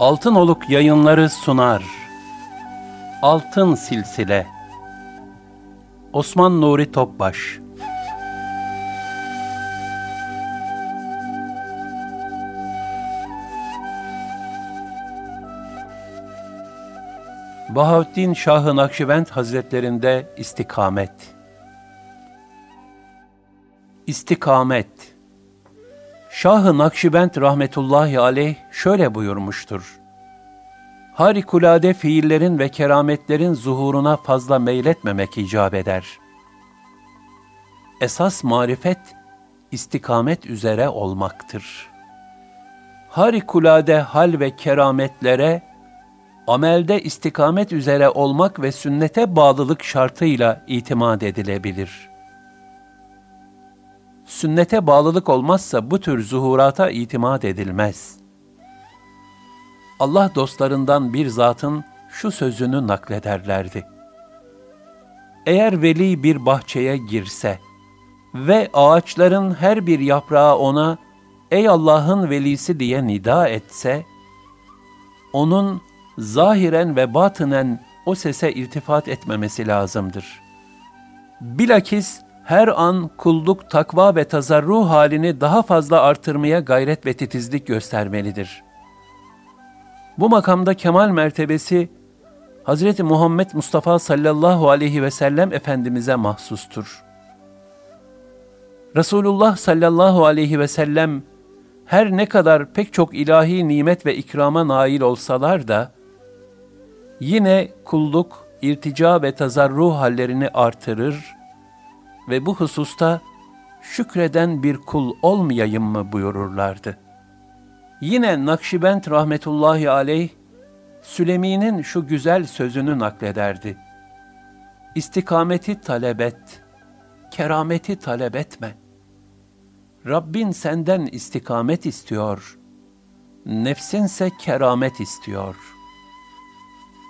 Altın Oluk yayınları sunar. Altın Silsile Osman Nuri Topbaş Bahattin Şah-ı Nakşibend Hazretlerinde istikamet. İstikamet Şah-ı Nakşibend rahmetullahi aleyh şöyle buyurmuştur. Harikulade fiillerin ve kerametlerin zuhuruna fazla meyletmemek icap eder. Esas marifet, istikamet üzere olmaktır. Harikulade hal ve kerametlere, amelde istikamet üzere olmak ve sünnete bağlılık şartıyla itimat edilebilir.'' Sünnete bağlılık olmazsa bu tür zuhurata itimat edilmez. Allah dostlarından bir zatın şu sözünü naklederlerdi. Eğer veli bir bahçeye girse ve ağaçların her bir yaprağı ona ''Ey Allah'ın velisi'' diye nida etse, onun zahiren ve batınen o sese iltifat etmemesi lazımdır. Bilakis her an kulluk, takva ve tazarru halini daha fazla artırmaya gayret ve titizlik göstermelidir. Bu makamda kemal mertebesi Hz. Muhammed Mustafa sallallahu aleyhi ve sellem Efendimiz'e mahsustur. Resulullah sallallahu aleyhi ve sellem her ne kadar pek çok ilahi nimet ve ikrama nail olsalar da, yine kulluk, irtica ve tazarruh hallerini artırır, ve bu hususta şükreden bir kul olmayayım mı buyururlardı. Yine Nakşibend rahmetullahi aleyh, Sülemi'nin şu güzel sözünü naklederdi. İstikameti talep et, kerameti talep etme. Rabbin senden istikamet istiyor, nefsinse keramet istiyor.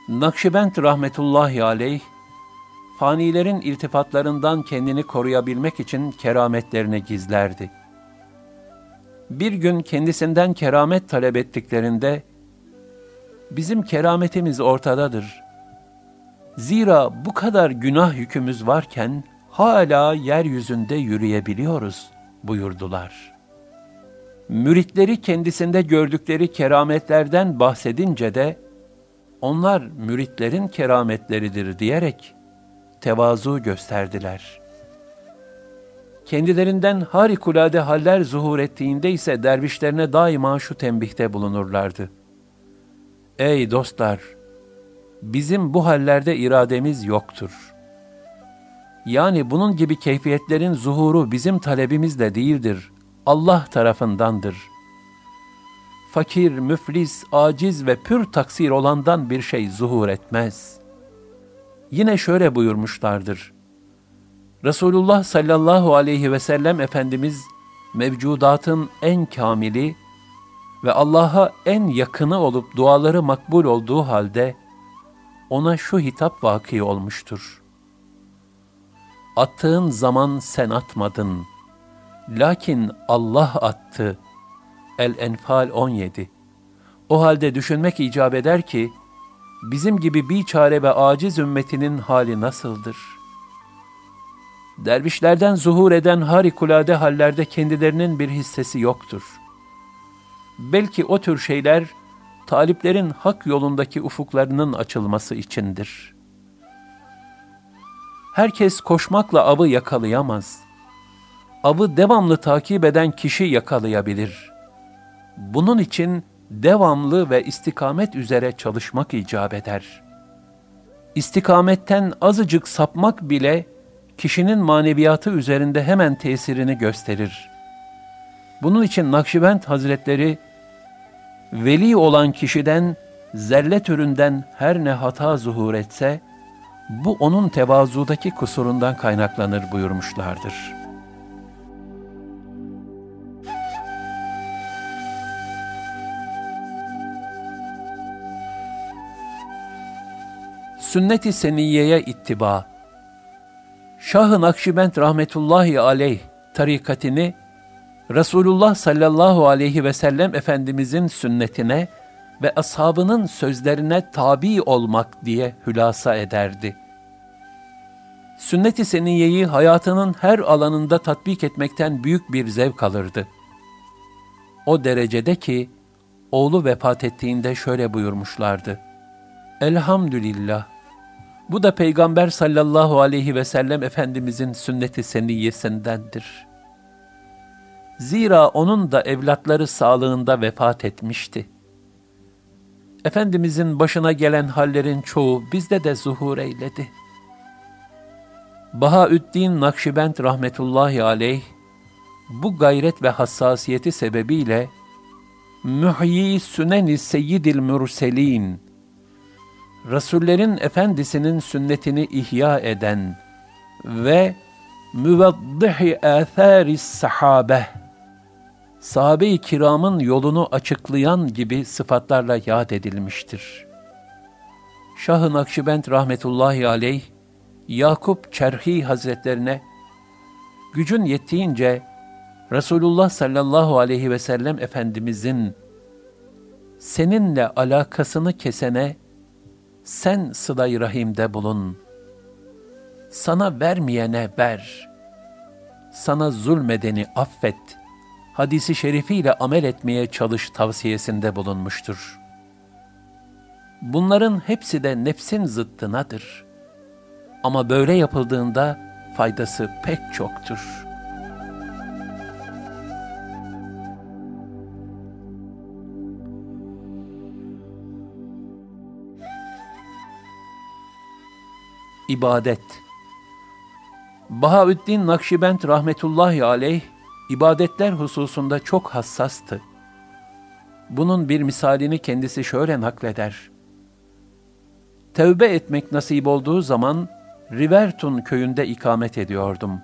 Nakşibend rahmetullahi aleyh, fanilerin iltifatlarından kendini koruyabilmek için kerametlerini gizlerdi. Bir gün kendisinden keramet talep ettiklerinde, bizim kerametimiz ortadadır. Zira bu kadar günah yükümüz varken hala yeryüzünde yürüyebiliyoruz buyurdular. Müritleri kendisinde gördükleri kerametlerden bahsedince de, onlar müritlerin kerametleridir diyerek tevazu gösterdiler. Kendilerinden harikulade haller zuhur ettiğinde ise dervişlerine daima şu tembihte bulunurlardı. Ey dostlar! Bizim bu hallerde irademiz yoktur. Yani bunun gibi keyfiyetlerin zuhuru bizim talebimizle değildir, Allah tarafındandır. Fakir, müflis, aciz ve pür taksir olandan bir şey zuhur etmez.'' Yine şöyle buyurmuşlardır. Resulullah sallallahu aleyhi ve sellem Efendimiz mevcudatın en kamili ve Allah'a en yakını olup duaları makbul olduğu halde ona şu hitap vaki olmuştur. Attığın zaman sen atmadın. Lakin Allah attı. El-Enfal 17 O halde düşünmek icap eder ki, bizim gibi bir çare ve aciz ümmetinin hali nasıldır? Dervişlerden zuhur eden harikulade hallerde kendilerinin bir hissesi yoktur. Belki o tür şeyler, taliplerin hak yolundaki ufuklarının açılması içindir. Herkes koşmakla avı yakalayamaz. Avı devamlı takip eden kişi yakalayabilir. Bunun için devamlı ve istikamet üzere çalışmak icap eder. İstikametten azıcık sapmak bile kişinin maneviyatı üzerinde hemen tesirini gösterir. Bunun için Nakşibend Hazretleri veli olan kişiden zerre türünden her ne hata zuhur etse, bu onun tevazudaki kusurundan kaynaklanır buyurmuşlardır. Sünnet-i Seniyye'ye ittiba Şah-ı Nakşibend rahmetullahi aleyh tarikatini Resulullah sallallahu aleyhi ve sellem Efendimizin sünnetine ve ashabının sözlerine tabi olmak diye hülasa ederdi. Sünnet-i seniyeyi hayatının her alanında tatbik etmekten büyük bir zevk alırdı. O derecede ki, oğlu vefat ettiğinde şöyle buyurmuşlardı. Elhamdülillah, bu da Peygamber sallallahu aleyhi ve sellem Efendimizin sünnet-i seniyyesindendir. Zira onun da evlatları sağlığında vefat etmişti.'' Efendimizin başına gelen hallerin çoğu bizde de zuhur eyledi. Bahaüddin Nakşibend rahmetullahi aleyh, bu gayret ve hassasiyeti sebebiyle Mühyi Süneni Seyyidil Mürselin, Resullerin Efendisinin sünnetini ihya eden ve müveddihi âthâris sahabe sahabe-i kiramın yolunu açıklayan gibi sıfatlarla yad edilmiştir. Şah-ı Nakşibend rahmetullahi aleyh, Yakup Çerhi Hazretlerine, gücün yettiğince Resulullah sallallahu aleyhi ve sellem Efendimizin seninle alakasını kesene sen sıla rahimde bulun. Sana vermeyene ver. Sana zulmedeni affet hadisi şerifiyle amel etmeye çalış tavsiyesinde bulunmuştur. Bunların hepsi de nefsin zıttınadır. Ama böyle yapıldığında faydası pek çoktur. İbadet Bahaüddin Nakşibend rahmetullahi aleyh ibadetler hususunda çok hassastı. Bunun bir misalini kendisi şöyle nakleder. Tevbe etmek nasip olduğu zaman Rivertun köyünde ikamet ediyordum.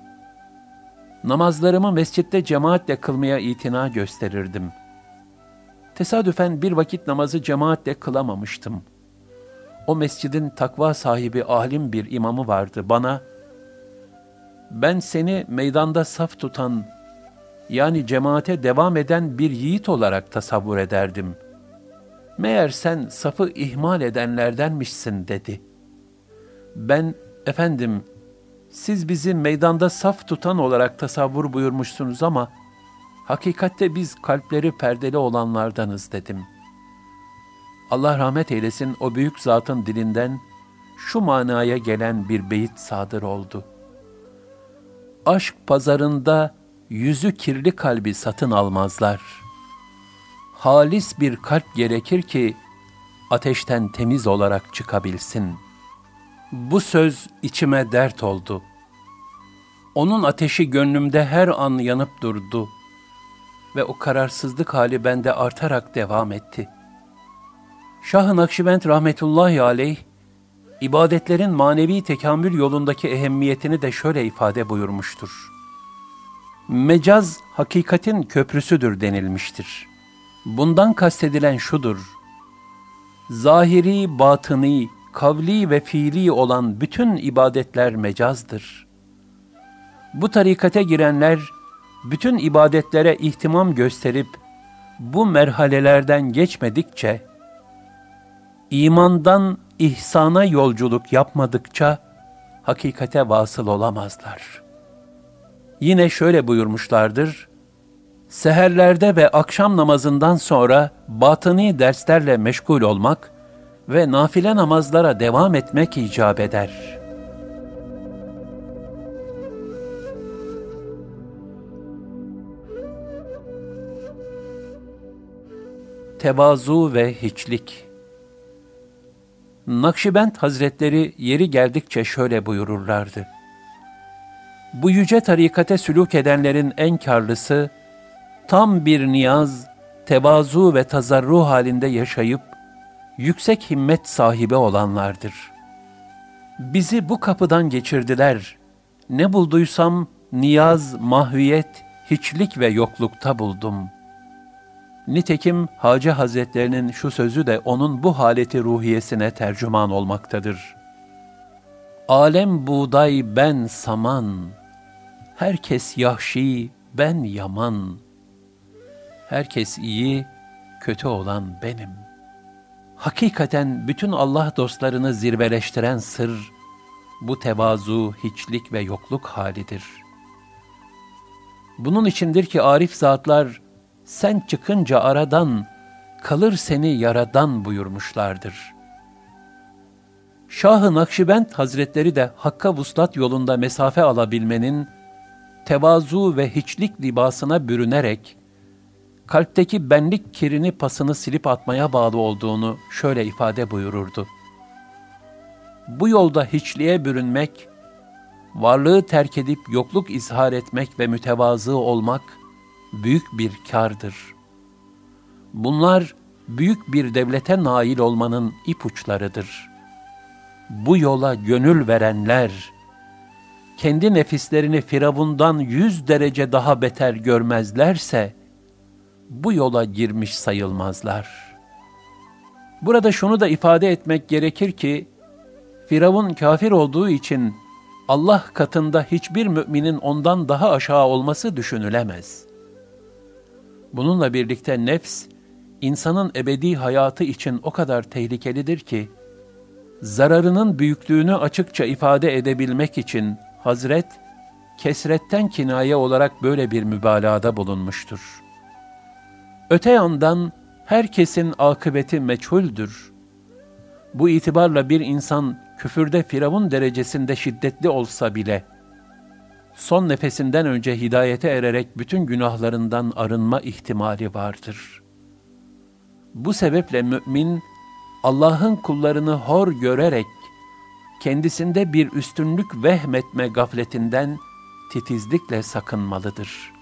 Namazlarımı mescitte cemaatle kılmaya itina gösterirdim. Tesadüfen bir vakit namazı cemaatle kılamamıştım. O mescidin takva sahibi alim bir imamı vardı bana, ben seni meydanda saf tutan yani cemaate devam eden bir yiğit olarak tasavvur ederdim. Meğer sen safı ihmal edenlerdenmişsin dedi. Ben, efendim, siz bizi meydanda saf tutan olarak tasavvur buyurmuşsunuz ama, hakikatte biz kalpleri perdeli olanlardanız dedim. Allah rahmet eylesin o büyük zatın dilinden şu manaya gelen bir beyit sadır oldu. Aşk pazarında yüzü kirli kalbi satın almazlar. Halis bir kalp gerekir ki ateşten temiz olarak çıkabilsin. Bu söz içime dert oldu. Onun ateşi gönlümde her an yanıp durdu ve o kararsızlık hali bende artarak devam etti. Şah-ı Nakşibend rahmetullahi aleyh, ibadetlerin manevi tekamül yolundaki ehemmiyetini de şöyle ifade buyurmuştur mecaz hakikatin köprüsüdür denilmiştir. Bundan kastedilen şudur. Zahiri, batıni, kavli ve fiili olan bütün ibadetler mecazdır. Bu tarikate girenler, bütün ibadetlere ihtimam gösterip, bu merhalelerden geçmedikçe, imandan ihsana yolculuk yapmadıkça, hakikate vasıl olamazlar.'' Yine şöyle buyurmuşlardır, Seherlerde ve akşam namazından sonra batıni derslerle meşgul olmak ve nafile namazlara devam etmek icap eder. tevazu ve hiçlik. Nakşibend Hazretleri yeri geldikçe şöyle buyururlardı. Bu yüce tarikate sülük edenlerin en karlısı, tam bir niyaz, tevazu ve tazarru halinde yaşayıp, yüksek himmet sahibi olanlardır. Bizi bu kapıdan geçirdiler. Ne bulduysam niyaz, mahviyet, hiçlik ve yoklukta buldum. Nitekim Hacı Hazretlerinin şu sözü de onun bu haleti ruhiyesine tercüman olmaktadır. Alem buğday ben saman, herkes yahşi ben yaman. Herkes iyi, kötü olan benim. Hakikaten bütün Allah dostlarını zirveleştiren sır, bu tevazu, hiçlik ve yokluk halidir.'' Bunun içindir ki arif zatlar, sen çıkınca aradan, kalır seni yaradan buyurmuşlardır. Şah-ı Nakşibend Hazretleri de Hakk'a vuslat yolunda mesafe alabilmenin, tevazu ve hiçlik libasına bürünerek, kalpteki benlik kirini pasını silip atmaya bağlı olduğunu şöyle ifade buyururdu. Bu yolda hiçliğe bürünmek, varlığı terk edip yokluk izhar etmek ve mütevazı olmak büyük bir kardır. Bunlar büyük bir devlete nail olmanın ipuçlarıdır. Bu yola gönül verenler, kendi nefislerini Firavundan yüz derece daha beter görmezlerse, bu yola girmiş sayılmazlar. Burada şunu da ifade etmek gerekir ki, Firavun kafir olduğu için Allah katında hiçbir müminin ondan daha aşağı olması düşünülemez. Bununla birlikte nefs, insanın ebedi hayatı için o kadar tehlikelidir ki, zararının büyüklüğünü açıkça ifade edebilmek için Hazret, kesretten kinaye olarak böyle bir mübalağada bulunmuştur. Öte yandan herkesin akıbeti meçhuldür. Bu itibarla bir insan küfürde Firavun derecesinde şiddetli olsa bile, son nefesinden önce hidayete ererek bütün günahlarından arınma ihtimali vardır. Bu sebeple mümin, Allah'ın kullarını hor görerek, kendisinde bir üstünlük vehmetme gafletinden titizlikle sakınmalıdır.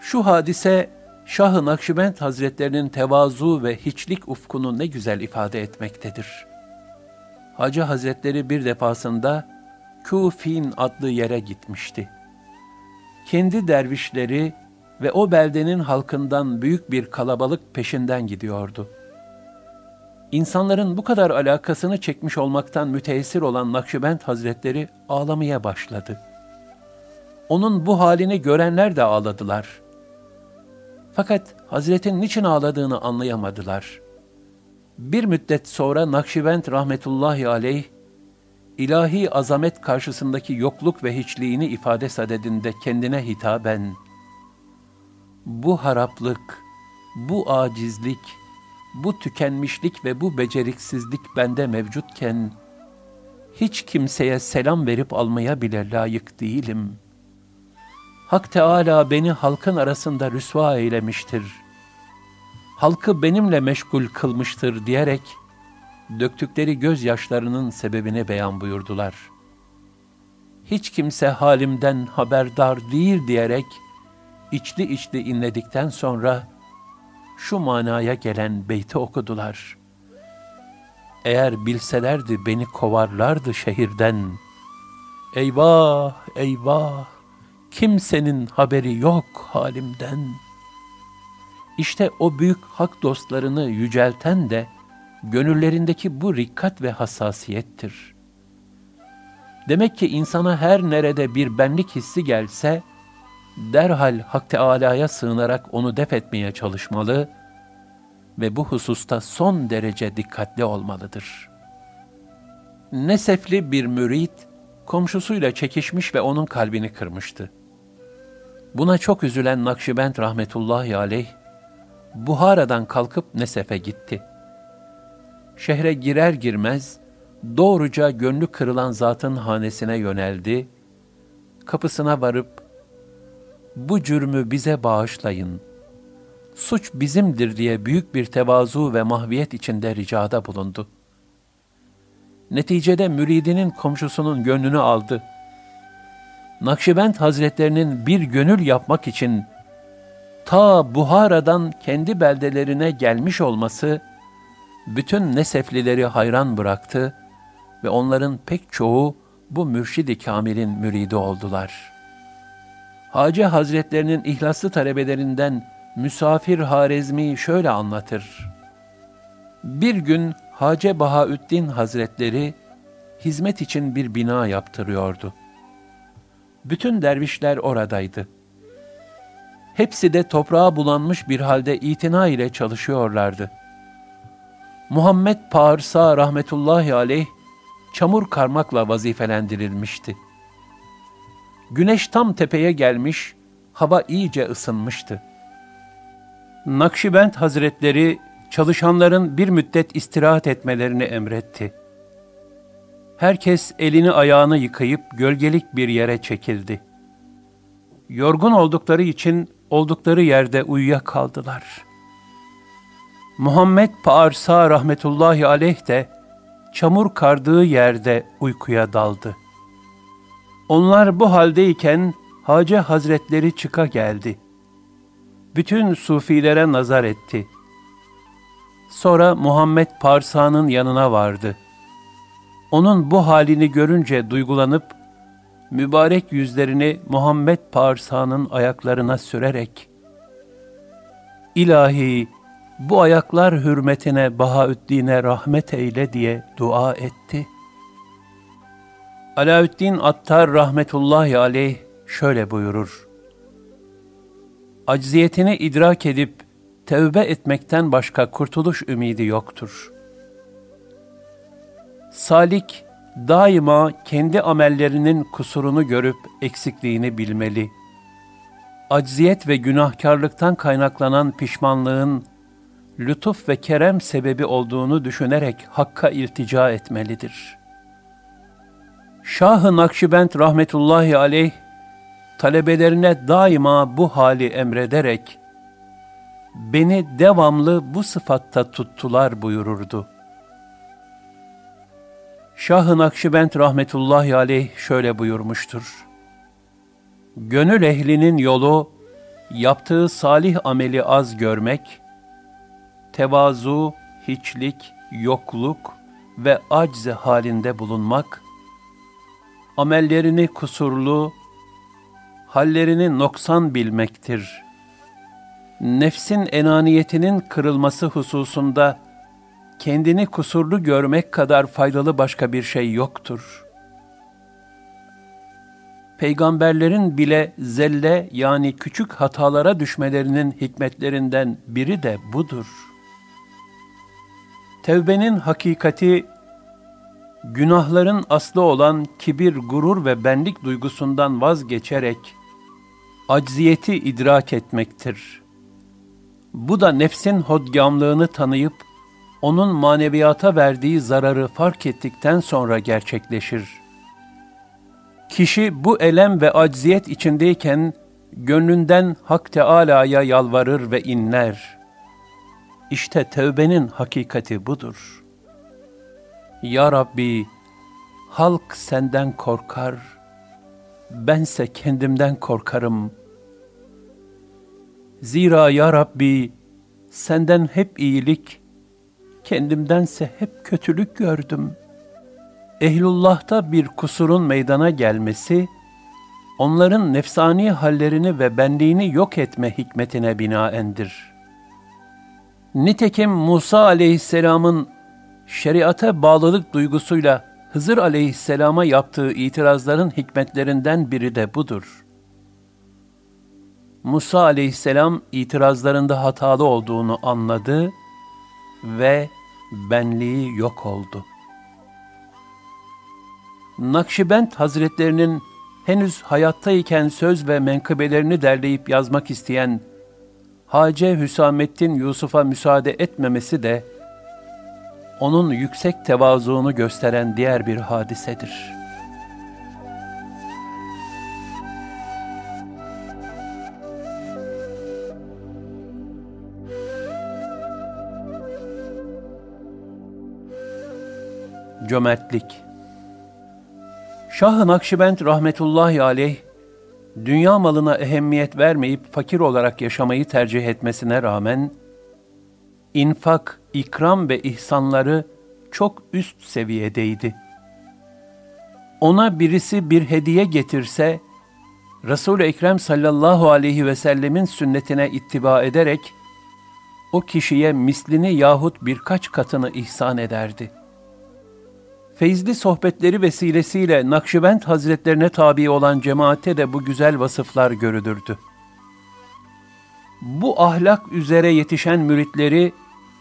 Şu hadise, Şah-ı Nakşibend Hazretlerinin tevazu ve hiçlik ufkunu ne güzel ifade etmektedir.'' Hacı Hazretleri bir defasında Kufin adlı yere gitmişti. Kendi dervişleri ve o beldenin halkından büyük bir kalabalık peşinden gidiyordu. İnsanların bu kadar alakasını çekmiş olmaktan müteessir olan Nakşibend Hazretleri ağlamaya başladı. Onun bu halini görenler de ağladılar. Fakat Hazretin niçin ağladığını anlayamadılar.'' Bir müddet sonra Nakşibend rahmetullahi aleyh, ilahi azamet karşısındaki yokluk ve hiçliğini ifade sadedinde kendine hitaben, bu haraplık, bu acizlik, bu tükenmişlik ve bu beceriksizlik bende mevcutken, hiç kimseye selam verip almaya bile layık değilim. Hak Teala beni halkın arasında rüsva eylemiştir.'' halkı benimle meşgul kılmıştır diyerek döktükleri gözyaşlarının sebebini beyan buyurdular. Hiç kimse halimden haberdar değil diyerek içli içli inledikten sonra şu manaya gelen beyti okudular. Eğer bilselerdi beni kovarlardı şehirden. Eyvah, eyvah, kimsenin haberi yok halimden.'' İşte o büyük hak dostlarını yücelten de gönüllerindeki bu rikkat ve hassasiyettir. Demek ki insana her nerede bir benlik hissi gelse, derhal Hak Teâlâ'ya sığınarak onu def etmeye çalışmalı ve bu hususta son derece dikkatli olmalıdır. Nesefli bir mürit, komşusuyla çekişmiş ve onun kalbini kırmıştı. Buna çok üzülen Nakşibend rahmetullahi aleyh, Buhara'dan kalkıp Nesef'e gitti. Şehre girer girmez doğruca gönlü kırılan zatın hanesine yöneldi. Kapısına varıp bu cürmü bize bağışlayın. suç bizimdir diye büyük bir tevazu ve mahviyet içinde ricada bulundu. Neticede müridinin komşusunun gönlünü aldı. Nakşibend Hazretlerinin bir gönül yapmak için ta Buhara'dan kendi beldelerine gelmiş olması, bütün Neseflileri hayran bıraktı ve onların pek çoğu bu mürşidi kamilin müridi oldular. Hacı Hazretlerinin ihlaslı talebelerinden Müsafir Harezmi şöyle anlatır. Bir gün Hace Bahaüddin Hazretleri hizmet için bir bina yaptırıyordu. Bütün dervişler oradaydı. Hepsi de toprağa bulanmış bir halde itina ile çalışıyorlardı. Muhammed Parsa rahmetullahi aleyh çamur karmakla vazifelendirilmişti. Güneş tam tepeye gelmiş, hava iyice ısınmıştı. Nakşibend Hazretleri çalışanların bir müddet istirahat etmelerini emretti. Herkes elini ayağını yıkayıp gölgelik bir yere çekildi. Yorgun oldukları için oldukları yerde uyuyakaldılar. Muhammed Paarsa rahmetullahi aleyh de çamur kardığı yerde uykuya daldı. Onlar bu haldeyken Hacı Hazretleri çıka geldi. Bütün sufilere nazar etti. Sonra Muhammed Parsa'nın yanına vardı. Onun bu halini görünce duygulanıp, mübarek yüzlerini Muhammed Parsa'nın ayaklarına sürerek, İlahi, bu ayaklar hürmetine Bahaüddin'e rahmet eyle diye dua etti. Alaüddin Attar rahmetullahi aleyh şöyle buyurur. Acziyetini idrak edip tevbe etmekten başka kurtuluş ümidi yoktur. Salik daima kendi amellerinin kusurunu görüp eksikliğini bilmeli. Acziyet ve günahkarlıktan kaynaklanan pişmanlığın lütuf ve kerem sebebi olduğunu düşünerek Hakk'a iltica etmelidir. Şah-ı Nakşibend rahmetullahi aleyh, talebelerine daima bu hali emrederek, beni devamlı bu sıfatta tuttular buyururdu. Şah-ı Nakşibend rahmetullahi aleyh şöyle buyurmuştur. Gönül ehlinin yolu, yaptığı salih ameli az görmek, tevazu, hiçlik, yokluk ve acz halinde bulunmak, amellerini kusurlu, hallerini noksan bilmektir. Nefsin enaniyetinin kırılması hususunda kendini kusurlu görmek kadar faydalı başka bir şey yoktur. Peygamberlerin bile zelle yani küçük hatalara düşmelerinin hikmetlerinden biri de budur.'' Tevbenin hakikati, günahların aslı olan kibir, gurur ve benlik duygusundan vazgeçerek, acziyeti idrak etmektir. Bu da nefsin hodgamlığını tanıyıp, onun maneviyata verdiği zararı fark ettikten sonra gerçekleşir. Kişi bu elem ve acziyet içindeyken, gönlünden Hak Teâlâ'ya yalvarır ve inler.'' İşte tevbenin hakikati budur. Ya Rabbi, halk senden korkar, bense kendimden korkarım. Zira ya Rabbi, senden hep iyilik, kendimdense hep kötülük gördüm. Ehlullah'ta bir kusurun meydana gelmesi, onların nefsani hallerini ve benliğini yok etme hikmetine binaendir.'' Nitekim Musa aleyhisselamın şeriata bağlılık duygusuyla Hızır aleyhisselama yaptığı itirazların hikmetlerinden biri de budur. Musa aleyhisselam itirazlarında hatalı olduğunu anladı ve benliği yok oldu. Nakşibend Hazretlerinin henüz hayattayken söz ve menkıbelerini derleyip yazmak isteyen Hace Hüsamettin Yusuf'a müsaade etmemesi de onun yüksek tevazuunu gösteren diğer bir hadisedir. Cömertlik Şah-ı Nakşibend rahmetullahi aleyh dünya malına ehemmiyet vermeyip fakir olarak yaşamayı tercih etmesine rağmen, infak, ikram ve ihsanları çok üst seviyedeydi. Ona birisi bir hediye getirse, Resul-i Ekrem sallallahu aleyhi ve sellemin sünnetine ittiba ederek, o kişiye mislini yahut birkaç katını ihsan ederdi. Feyzli sohbetleri vesilesiyle Nakşibend Hazretlerine tabi olan cemaate de bu güzel vasıflar görülürdü. Bu ahlak üzere yetişen müritleri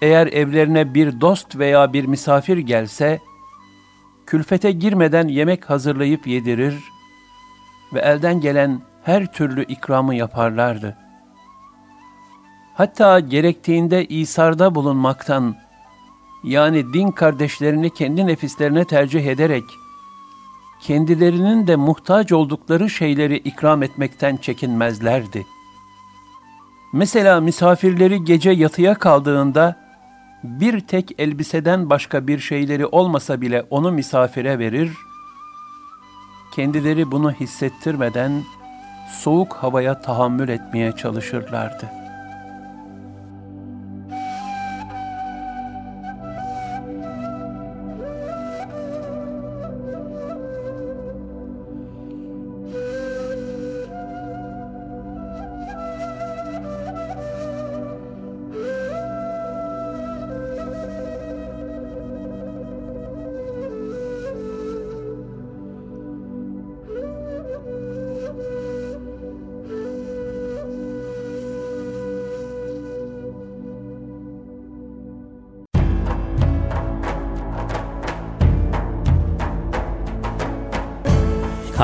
eğer evlerine bir dost veya bir misafir gelse, külfete girmeden yemek hazırlayıp yedirir ve elden gelen her türlü ikramı yaparlardı. Hatta gerektiğinde İsar'da bulunmaktan, yani din kardeşlerini kendi nefislerine tercih ederek, kendilerinin de muhtaç oldukları şeyleri ikram etmekten çekinmezlerdi. Mesela misafirleri gece yatıya kaldığında, bir tek elbiseden başka bir şeyleri olmasa bile onu misafire verir, kendileri bunu hissettirmeden soğuk havaya tahammül etmeye çalışırlardı.''